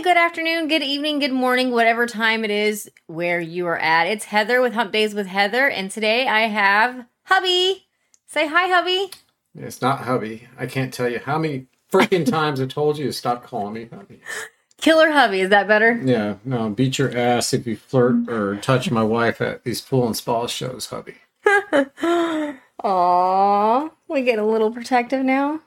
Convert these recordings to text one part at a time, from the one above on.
Hey, good afternoon, good evening, good morning, whatever time it is where you are at. It's Heather with Hump Days with Heather, and today I have Hubby. Say hi, Hubby. It's not hubby. I can't tell you how many freaking times I told you to stop calling me hubby. Killer Hubby, is that better? Yeah, no, beat your ass if you flirt or touch my wife at these pool and spa shows, hubby. Aww, we get a little protective now.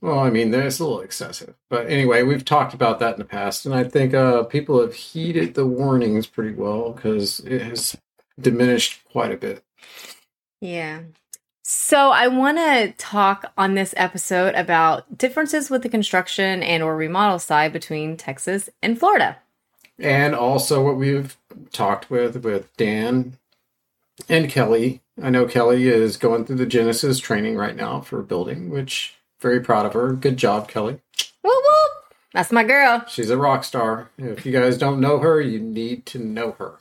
Well, I mean, that's a little excessive. But anyway, we've talked about that in the past, and I think uh, people have heeded the warnings pretty well because it has diminished quite a bit. Yeah. So I want to talk on this episode about differences with the construction and or remodel side between Texas and Florida. And also what we've talked with with Dan and Kelly. I know Kelly is going through the Genesis training right now for building, which very proud of her. Good job, Kelly. Whoop whoop. That's my girl. She's a rock star. If you guys don't know her, you need to know her.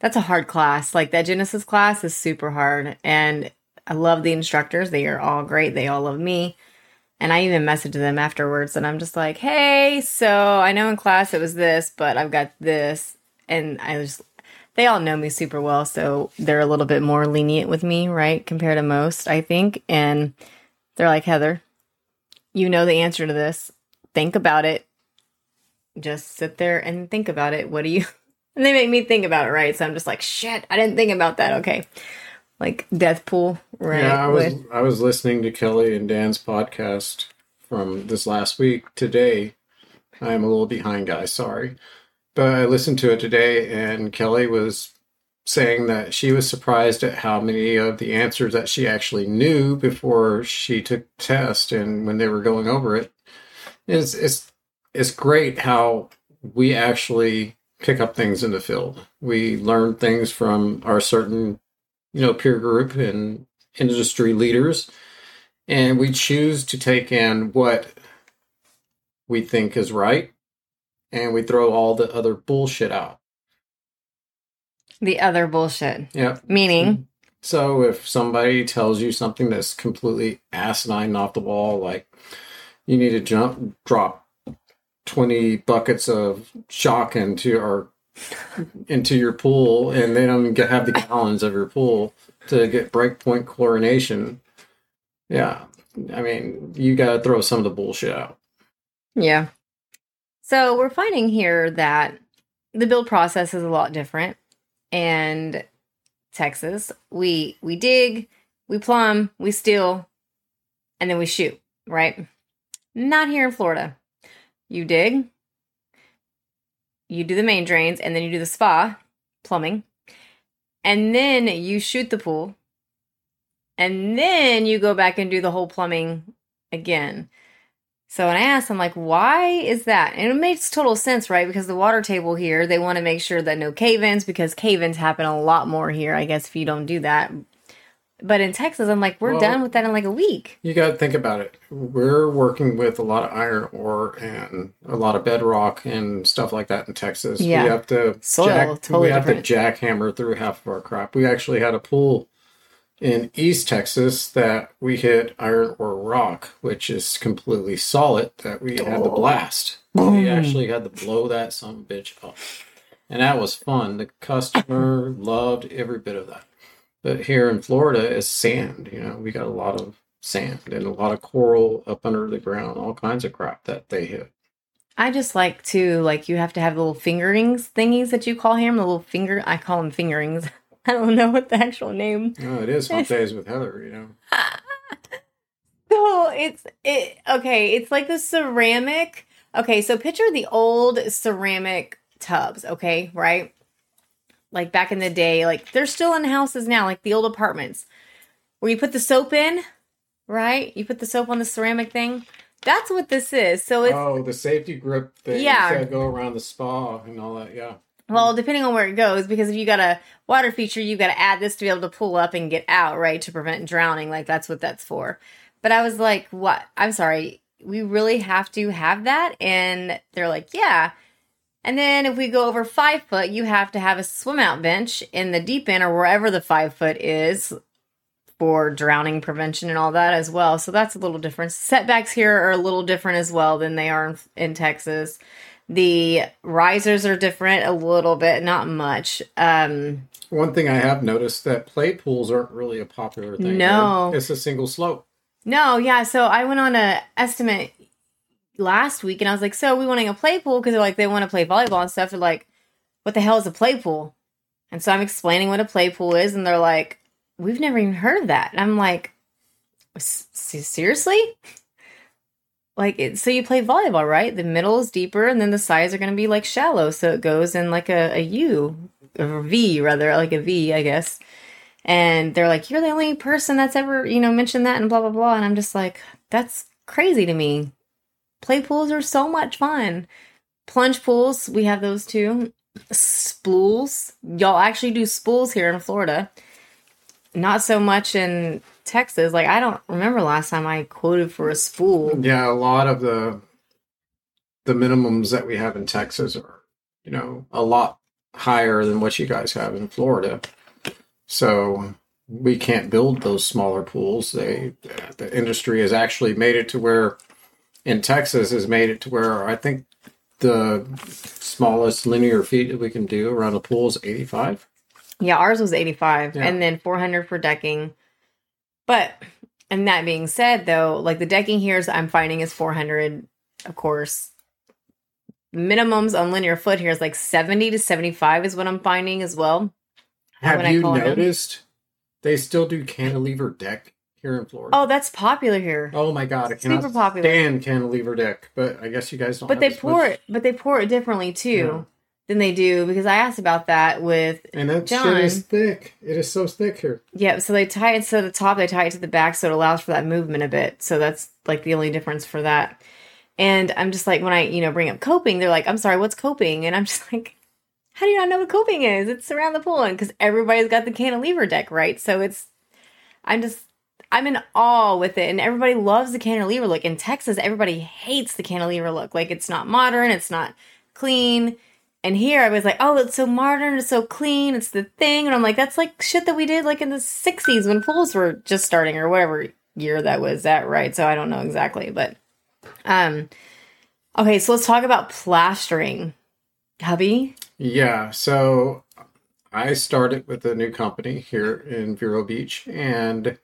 That's a hard class. Like that Genesis class is super hard. And I love the instructors. They are all great. They all love me. And I even messaged them afterwards and I'm just like, hey, so I know in class it was this, but I've got this. And I just, they all know me super well. So they're a little bit more lenient with me, right? Compared to most, I think. And they're like, Heather, you know the answer to this. Think about it. Just sit there and think about it. What do you, and they make me think about it, right? So I'm just like, shit, I didn't think about that. Okay. Like Death Pool, right? Yeah, I was with- I was listening to Kelly and Dan's podcast from this last week. Today, I am a little behind, guys. Sorry, but I listened to it today, and Kelly was saying that she was surprised at how many of the answers that she actually knew before she took the test, and when they were going over it, it's it's it's great how we actually pick up things in the field. We learn things from our certain you know, peer group and industry leaders, and we choose to take in what we think is right, and we throw all the other bullshit out. The other bullshit. Yep. Meaning, So if somebody tells you something that's completely asinine off the wall, like you need to jump, drop twenty buckets of shock into our into your pool, and they don't get, have the gallons of your pool to get breakpoint chlorination. Yeah, I mean, you got to throw some of the bullshit out. yeah. So we're finding here that the build process is a lot different. And Texas, we we dig, we plumb, we steel, and then we shoot, right? Not here in Florida. You dig, you do the main drains, and then you do the spa, plumbing, and then you shoot the pool, and then you go back and do the whole plumbing again. So when I asked, I'm like, why is that? And it makes total sense, right? Because the water table here, they want to make sure that no cave-ins, because cave-ins happen a lot more here, I guess, if you don't do that. But in Texas, I'm like, we're Well- done with that in like a week. You got to think about it. We're working with a lot of iron ore and a lot of bedrock and stuff like that in Texas. Yeah. We have to Soil, jack, totally we have different. to jackhammer through half of our crop. We actually had a pool in East Texas that we hit iron ore rock, which is completely solid that we had to blast. We actually had to blow that some bitch up. And that was fun. The customer loved every bit of that. But here in Florida, it's sand. You know, we got a lot of sand and a lot of coral up under the ground, all kinds of crap that they hit. I just like to like you have to have little fingerings thingies that you call him, the little finger. I call them fingerings. I don't know what the actual name. Oh, it is hump days with Heather, you know. So it's it okay. It's like the ceramic. Okay, so picture the old ceramic tubs, okay? Right? Like back in the day, like they're still in houses now, like the old apartments where you put the soap in, right? You put the soap on the ceramic thing. That's what this is. So it's oh, the safety grip thing Yeah. go around the spa and all that. Yeah. Well, depending on where it goes, because if you got a water feature, you got to add this to be able to pull up and get out, right? To prevent drowning. Like that's what that's for. But I was like, what? I'm sorry. We really have to have that? And they're like, yeah. And then if we go over five foot, you have to have a swim out bench in the deep end or wherever the five foot is for drowning prevention and all that as well. So that's a little different. Setbacks here are a little different as well than they are in, in Texas. The risers are different a little bit, not much. Um, One thing I have noticed that play pools aren't really a popular thing. No. It's a single slope. no, yeah. So I went on a estimate last week, and I was like, "So we wanting a play pool because they're like they want to play volleyball and stuff." They're like, "What the hell is a play pool?" And so I'm explaining what a play pool is, and they're like, "We've never even heard of that." And I'm like, "S- s- "Seriously?" Like, it, so you play volleyball, right? The middle is deeper, and then the sides are going to be like shallow, so it goes in like a, a U or V rather, like a V, I guess. And they're like, "You're the only person that's ever, you know, mentioned that," and blah blah blah. And I'm just like, "That's crazy to me." Play pools are so much fun. Plunge pools, we have those too. Spools, y'all actually do spools here in Florida. Not so much in Texas. Like I don't remember last time I quoted for a spool. Yeah, a lot of the the minimums that we have in Texas are, you know, a lot higher than what you guys have in Florida. So we can't build those smaller pools. They the industry has actually made it to where in Texas has made it to where I think the smallest linear feet that we can do around a pool is 85. Yeah, ours was 85 Yeah. and then 400 for decking. But, and that being said, though, like the decking here is I'm finding is 400, of course. Minimums on linear foot here is like 70 to 75 is what I'm finding as well. Have you call it in. noticed they still do cantilever deck here in Florida? Oh, that's popular here. Oh my god, I Super popular. stand cantilever deck, but I guess you guys don't. but they pour much- it, but they pour it differently too Yeah. Than they do because I asked about that with and that John. shit is thick. It is so thick here. Yeah, so they tie it to the top, they tie it to the back, so it allows for that movement a bit. So that's like the only difference for that. And I'm just like, when I, you know, bring up coping, they're like, I'm sorry, what's coping? And I'm just like, how do you not know what coping is? It's around the pool. And because everybody's got the cantilever deck, right? So it's, I'm just, I'm in awe with it. And everybody loves the cantilever look. In Texas, everybody hates the cantilever look. Like it's not modern, it's not clean. And here I was like, oh, it's so modern, it's so clean, it's the thing. And I'm like, that's like shit that we did like in the 60s when pools were just starting or whatever year that was at, right? So I don't know exactly, but um okay, so let's talk about plastering. Hubby? Yeah, so I started with a new company here in Vero Beach, and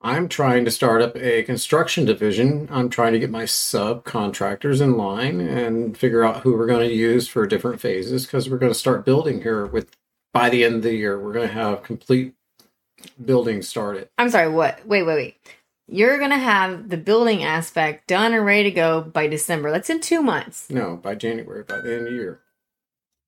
I'm trying to start up a construction division. I'm trying to get my subcontractors in line and figure out who we're going to use for different phases because we're going to start building here with by the end of the year. We're going to have complete building started. I'm sorry, what? Wait, wait, wait. You're gonna have the building aspect done and ready to go by December. That's in two months. No, by January, by the end of the year.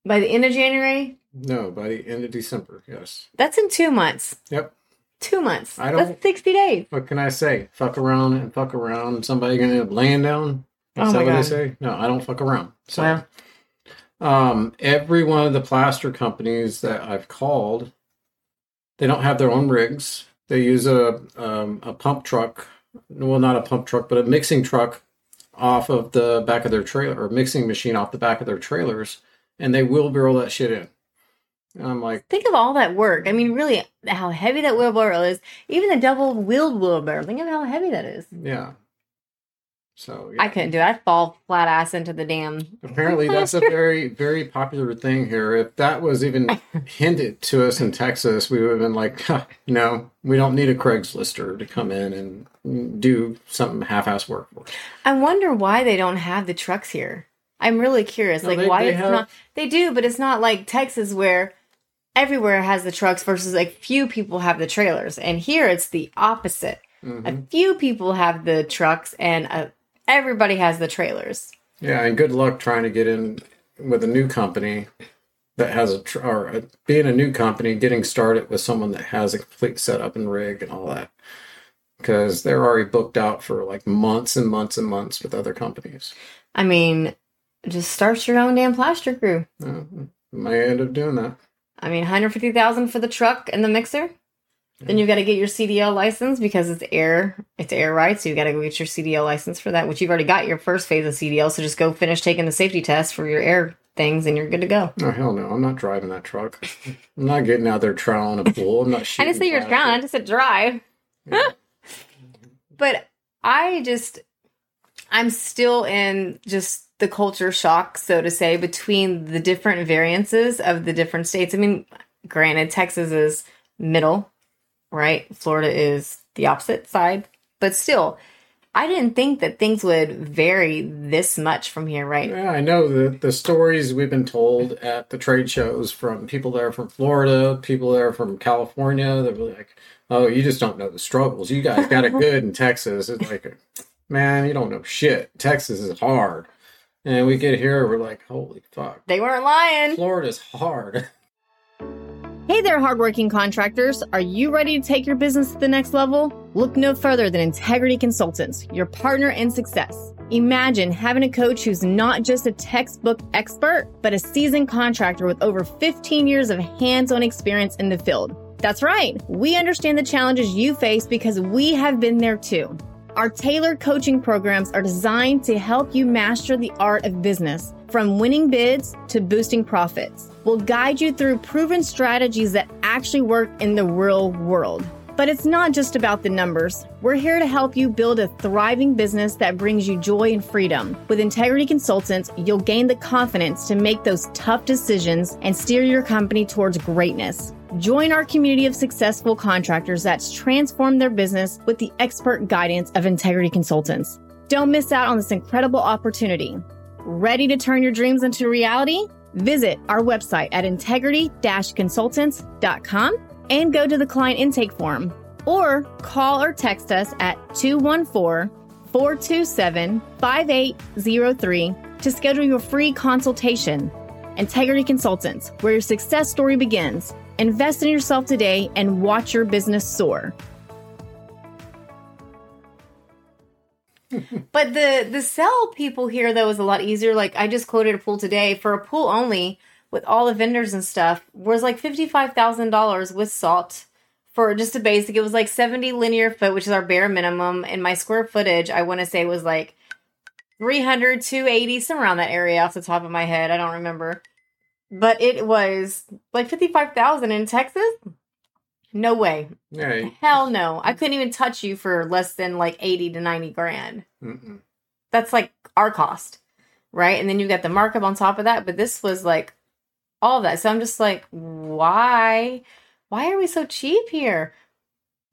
By the end of January, No, by the end of December. Yes. that's in two months. Yep. Two months. I don't- That's 60 days. What can I say? Fuck around and fuck around. Somebody gonna end up laying down. Oh Is my that what God. they say? No, I don't fuck around. So, um, every one of the plaster companies that I've called, they don't have their own rigs. They use a um, a pump truck. Well, not a pump truck, but a mixing truck off of the back of their trailer, or mixing machine off the back of their trailers, and they wheelbarrow that shit in. And I'm like, Think of all that work. I mean, really, how heavy that wheelbarrow is. Even the double wheeled wheelbarrow. Think of how heavy that is. yeah. So yeah. I couldn't do it. I'd fall flat ass into the damn. Apparently, that's a very, very popular thing here. If that was even hinted to us in Texas, we would have been like, "Huh, know, we don't need a Craigslist to come in and do something half-ass work for. us." I wonder why they don't have the trucks here. I'm really curious. No, like, they- why they it's have- not. They do, but it's not like Texas where everywhere has the trucks versus like few people have the trailers. And here it's the opposite. Mm-hmm. A few people have the trucks and uh everybody has the trailers. Yeah, and good luck trying to get in with a new company that has a tr- or a, being a new company, getting started with someone that has a complete setup and rig and all that, because they're already booked out for like months and months and months with other companies. I mean, just start your own damn plaster crew. Uh, might end up doing that. I mean, 150,000 for the truck and the mixer. Then you've got to get your CDL license because it's air, it's air right. So you got to go get your CDL license for that, which you've already got your first phase of CDL. So just go finish taking the safety test for your air things, and you're good to go. Oh hell no! I'm not driving that truck. I'm not getting out there troweling a pool. I'm not I didn't say you're drowning. I just said drive. Yeah. But I just, I'm still in just the culture shock, so to say, between the different variances of the different states. I mean, granted, Texas is middle, right? Florida is the opposite side, but still, I didn't think that things would vary this much from here, right? Yeah, I know the the stories we've been told at the trade shows from people that are from Florida, people that are from California. They're like, "Oh, you just don't know the struggles. You guys got it good in Texas." It's like, man, you don't know shit. Texas is hard, and we get here, we're like, "Holy fuck, They weren't lying. Florida's hard." Hey there, hardworking contractors. Are you ready to take your business to the next level? Look no further than Integrity Consultants, your partner in success. Imagine having a coach who's not just a textbook expert, but a seasoned contractor with over 15 years of hands on experience in the field. That's right. We understand the challenges you face because we have been there too. Our tailored coaching programs are designed to help you master the art of business, from winning bids to boosting profits. We'll guide you through proven strategies that actually work in the real world. But it's not just about the numbers. We're here to help you build a thriving business that brings you joy and freedom. With Integrity Consultants, you'll gain the confidence to make those tough decisions and steer your company towards greatness. Join our community of successful contractors that's transformed their business with the expert guidance of Integrity Consultants. Don't miss out on this incredible opportunity. Ready to turn your dreams into reality? Visit our website at integrity consultants.com and go to the client intake form or call or text us at 214 427 5803 to schedule your free consultation. Integrity Consultants, where your success story begins. Invest in yourself today and watch your business soar. but the the sell people here though is a lot easier. Like I just quoted a pool today for a pool only with all the vendors and stuff was like fifty five thousand dollars with salt for just a basic. It was like seventy linear foot, which is our bare minimum, and my square footage I want to say was like 300 280 somewhere around that area off the top of my head. I don't remember, but it was like fifty five thousand in Texas. No way. You- Hell no. I couldn't even touch you for less than like 80 to 90 grand. mm-mm. That's like our cost. Right. And then you got the markup on top of that. But this was like all that. So I'm just like, why? Why are we so cheap here?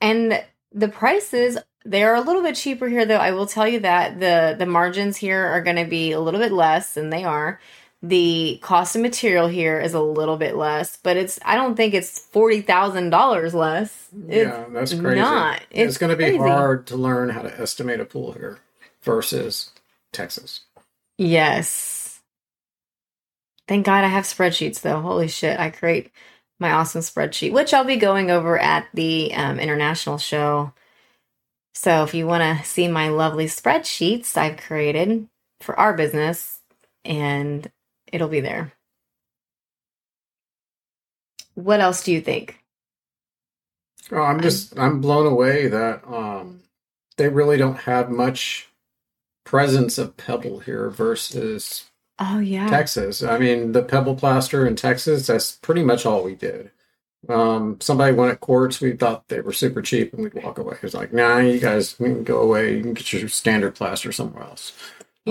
And the prices, they're a little bit cheaper here though. I will tell you that the the margins here are going to be a little bit less than they are. The cost of material here is a little bit less, but it's I don't think it's forty thousand dollars less. It's yeah, that's crazy. not. It's, It's going to be hard to learn how to estimate a pool here versus Texas. Yes. Thank God I have spreadsheets though. Holy shit. I create my awesome spreadsheet, which I'll be going over at the um, international show. So if you want to see my lovely spreadsheets I've created for our business, and it'll be there. What else do you think? Oh, I'm just I'm blown away that um they really don't have much presence of pebble here versus Oh yeah. Texas. I mean, the pebble plaster in Texas, that's pretty much all we did. Um, somebody went at quartz, we thought they were super cheap, and we'd walk away. It was like, nah, you guys can go away. You can get your standard plaster somewhere else.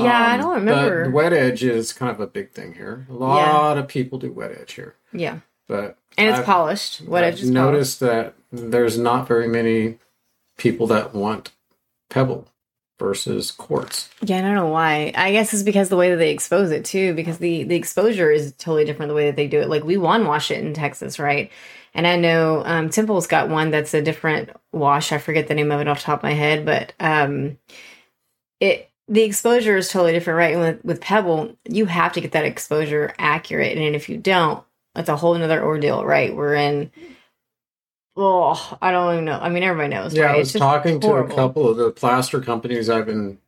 Yeah, I Um, don't remember. the wet edge is kind of a big thing here. A lot of people do wet edge here, yeah. but And it's I've- polished. Wet I've edge is polished. noticed that there's not very many people that want pebble versus quartz. Yeah, I don't know why. I guess it's because the way that they expose it too, because the the exposure is totally different the way that they do it. Like we wand wash it in Texas, right? And I know um, Temple's got one that's a different wash. I forget the name of it off the top of my head, but um, it the exposure is totally different, right? With with Pebble, you have to get that exposure accurate, and if you don't, it's a whole nother ordeal, right? We're in. Oh, I don't even know. I mean, everybody knows. Yeah, right? I was talking to a couple of the plaster companies I've been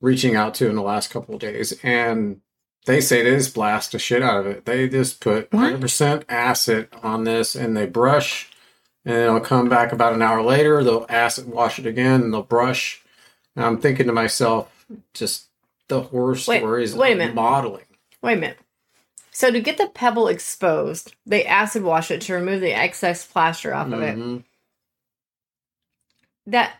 reaching out to in the last couple of days, and they say they just blast the shit out of it. They just put What? 100% acid on this and they brush, and it'll come back about an hour later. They'll acid wash it again and they'll brush. And I'm thinking to myself, just the horror Wait, stories wait a minute. modeling. Wait a minute. So to get the pebble exposed, they acid wash it to remove the excess plaster off of it. Mhm. That.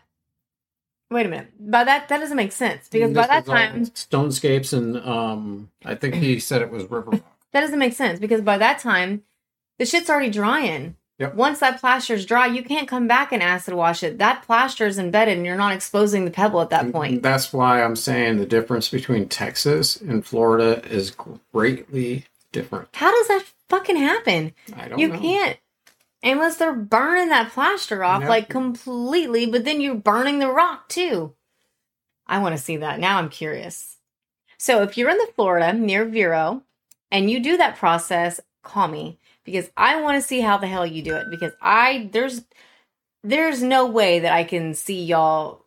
Wait a minute. By that, that doesn't make sense because by that time, Stonescapes and um, I think he said it was River Rock. that doesn't make sense because by that time, the shit's already drying. Yep. Once that plaster's dry, you can't come back and acid wash it. That plaster's embedded, and you're not exposing the pebble at that mm-hmm. point. That's why I'm saying the difference between Texas and Florida is greatly different. How does that fucking happen? I don't you know. can't unless they're burning that plaster off like completely but then you're burning the rock too i want to see that now i'm curious so if you're in the florida near vero and you do that process call me because i want to see how the hell you do it because i there's there's no way that i can see y'all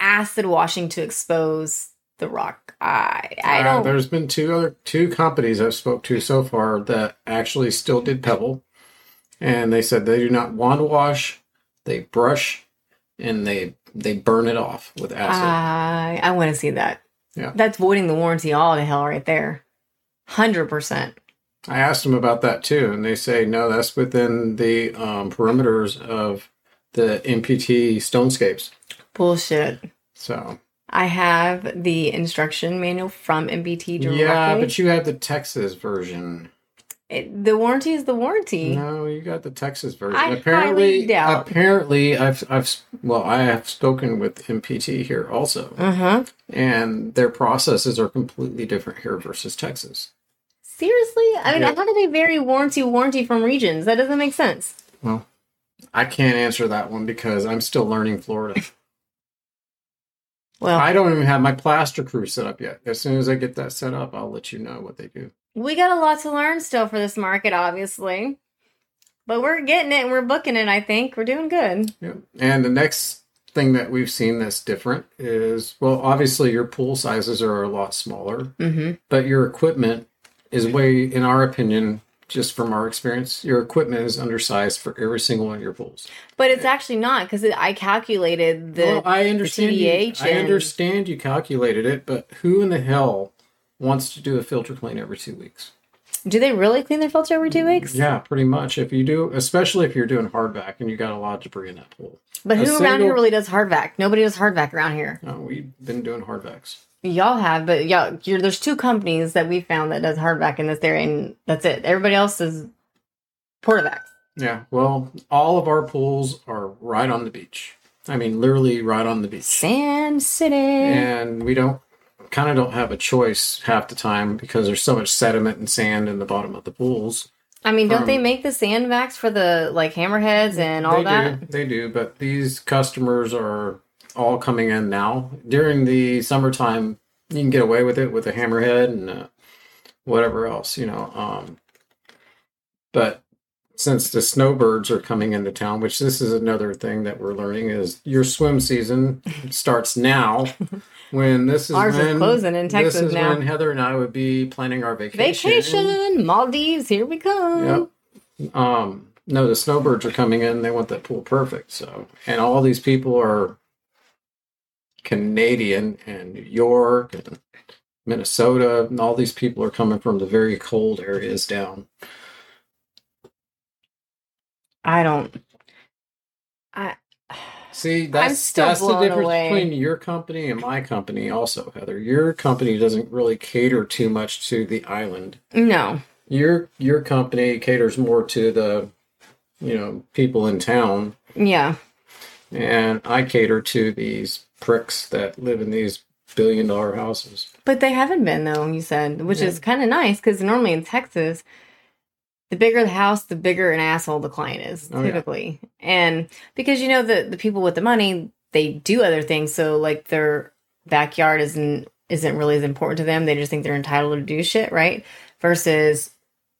acid washing to expose the rock i i Uh, don't there's been two other two companies I've spoke to so far that actually still did pebble, and they said they do not wand wash, they brush, and they they burn it off with acid. I I want to see that. Yeah. That's voiding the warranty all to hell right there. Hundred percent. I asked them about that too, and they say no, that's within the um, perimeters of the NPT Stonescapes. Bullshit. So I have the instruction manual from NPT directly. yeah, but you have the Texas version. It- the warranty is the warranty. No, you got the Texas version. I apparently, doubt. apparently, I've I've well, I have spoken with NPT here also, Uh huh. and their processes are completely different here versus Texas. Seriously? I mean, Yeah. how do they vary warranty warranty from regions? That doesn't make sense. Well, I can't answer that one because I'm still learning Florida. Well, I don't even have my plaster crew set up yet. As soon as I get that set up, I'll let you know what they do. we got a lot to learn still for this market, obviously. But we're getting it and we're booking it, I think. We're doing good. Yeah. And the next thing that we've seen that's different is well, obviously your pool sizes are a lot smaller. Mm-hmm. but your equipment is way, in our opinion, just from our experience, your equipment is undersized for every single one of your pools. But it's actually not because I calculated the. well, I understand. You, TDH I and- understand you calculated it, but who in the hell wants to do a filter clean every two weeks? do they really clean their filter every two weeks? Yeah, pretty much. If you do, especially if you're doing hardback and you got a lot of debris in that pool. But A who around here really does hardback? Nobody does hardback around here. No, we've been doing hardbacks. Y'all have, but y'all, you're, there's two companies that we found that does hardback in this area, and that's it. Everybody else is portavac. Yeah, well, all of our pools are right on the beach. I mean, literally right on the beach. Sand City. and we don't kind of don't have a choice half the time because there's so much sediment and sand in the bottom of the pools. I mean, don't from- they make the sand sandbags for the like hammerheads and all they that? do, they do, but these customers are all coming in now. During the summertime, you can get away with it with a hammerhead and uh, whatever else, you know. Um, but since the snowbirds are coming into town, which this is another thing that we're learning, is your swim season starts now. When this is Ours is when, closing in Texas this is now. when Heather and I would be planning our vacation. Vacation, Maldives, here we come. Yep. Um, no, the snowbirds are coming in. They want that pool perfect. So, and all these people are Canadian and New York and Minnesota, and all these people are coming from the very cold areas down. I don't. I See, that's still that's the difference away. between your company and my company. Also, Heather, your company doesn't really cater too much to the island. no. Your your company caters more to the, you know, people in town. Yeah. and I cater to these pricks that live in these billion dollar houses. But they haven't been though, you said, which Yeah. is kind of nice because normally in Texas, the bigger the house, the bigger an asshole the client is Oh, yeah. typically, and because you know the the people with the money, they do other things. So like their backyard isn't isn't really as important to them. They just think they're entitled to do shit, right? Versus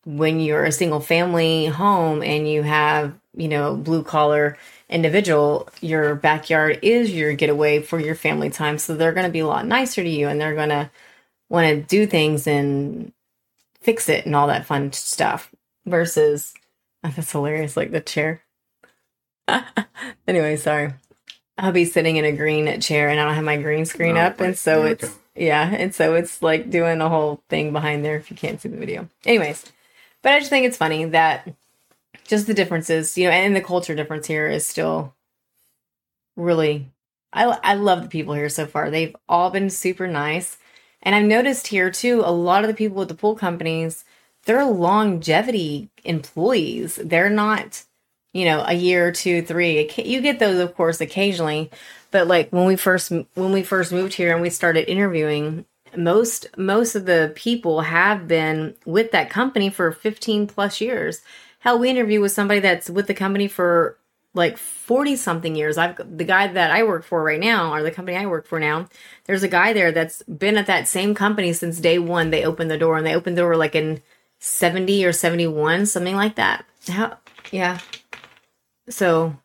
when you're a single family home and you have, you know, blue collar individual, your backyard is your getaway for your family time. So they're going to be a lot nicer to you and they're going to want to do things and fix it and all that fun stuff versus that's hilarious like the chair anyway sorry i'll be sitting in a green chair and i don't have my green screen Oh, up and so it's go. yeah and so it's like doing a whole thing behind there if you can't see the video anyways but i just think it's funny that just the differences you know and the culture difference here is still really I, I love the people here so far. They've all been super nice. And i've noticed here too a lot of the people with the pool companies they're longevity employees. They're not you know a year two three. You get those of course occasionally. But like when we first when we first moved here and we started interviewing most most of the people have been with that company for 15 plus years hell we interview with somebody that's with the company for like 40 something years i've the guy that i work for right now or the company i work for now there's a guy there that's been at that same company since day one they opened the door and they opened the door like in 70 or 71 something like that how yeah so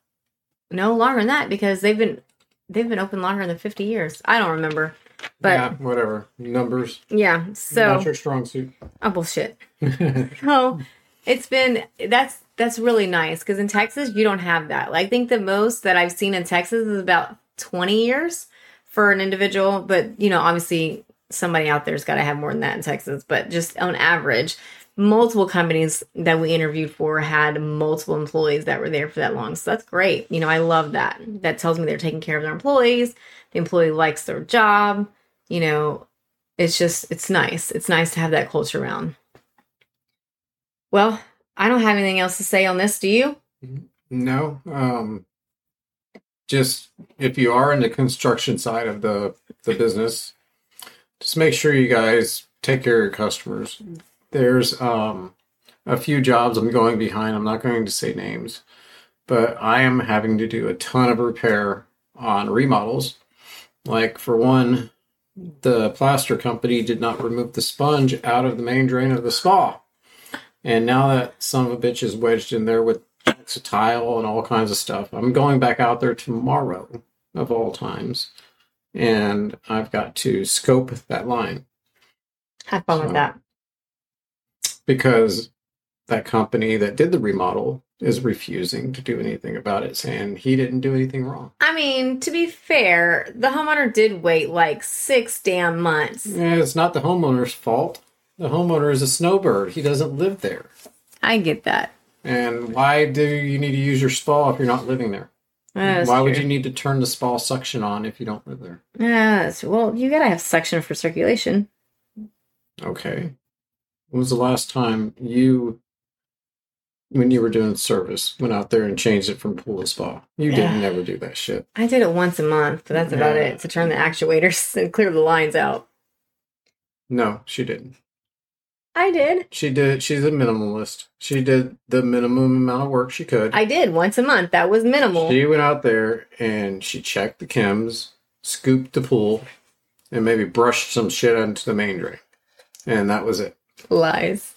no longer than that because they've been they've been open longer than 50 years i don't remember but yeah, whatever. Numbers. yeah, so not your strong suit. oh bullshit so it's been that's that's really nice because in texas you don't have that. Like, i think the most that i've seen in texas is about 20 years for an individual but you know obviously somebody out there's got to have more than that in texas but just on average multiple companies that we interviewed for had multiple employees that were there for that long. So that's great. You know i love that. That tells me they're taking care of their employees. The employee likes their job. You know it's just it's nice. It's nice to have that culture around well, I don't have anything else to say on this. Do you? No. Um just if you are in the construction side of the the business, just make sure you guys take care of your customers. There's um a few jobs I'm going behind. I'm not going to say names, but I am having to do a ton of repair on remodels. Like for one, the plaster company did not remove the sponge out of the main drain of the spa. And now that son of a bitch is wedged in there with chunks of tile and all kinds of stuff, I'm going back out there tomorrow, of all times. And I've got to scope that line Have fun with that. because that company that did the remodel is refusing to do anything about it, saying he didn't do anything wrong. I mean, to be fair, the homeowner did wait like six damn months. Yeah, it's not the homeowner's fault. The homeowner is a snowbird. He doesn't live there. I get that. And why do you need to use your spa if you're not living there? That's why would you need to turn the spa suction on if you don't live there? Yes. well, you gotta have suction for circulation. Okay. When was the last time you, when you were doing service, went out there and changed it from pool to spa? You didn't never do that shit. I did it once a month, but that's about Yeah. it to turn the actuators and clear the lines out. No, she didn't. I did. She did. She's a minimalist. She did the minimum amount of work she could. I did once a month. That was minimal. She went out there and she checked the chems, scooped the pool, and maybe brushed some shit onto the main drain. And that was it. lies.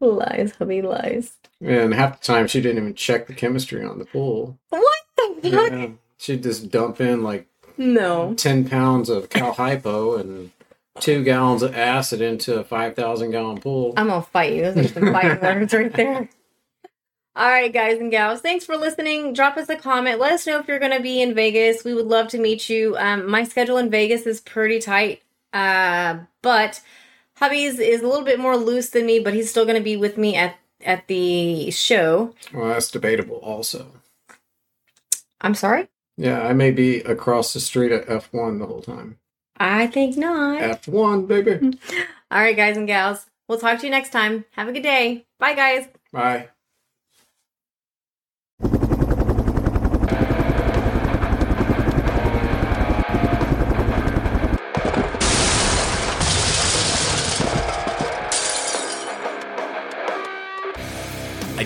Lies, hubby, lies. And half the time she didn't even check the chemistry on the pool. What the fuck? Yeah. She'd just dump in like No. 10 pounds of cal hypo and two gallons of acid into a 5,000 gallon pool. I'm gonna fight you. Those are some fighting words right there. All right, guys and gals, thanks for listening. Drop us a comment. Let us know if you're going to be in Vegas. We would love to meet you. Um, my schedule in Vegas is pretty tight, uh, but Hubby's is a little bit more loose than me. But he's still going to be with me at at the show. Well, that's debatable also. I'm sorry. Yeah, I may be across the street at F1 the whole time. I think not. F1, baby. All right, guys and gals. We'll talk to you next time. Have a good day. Bye, guys. Bye.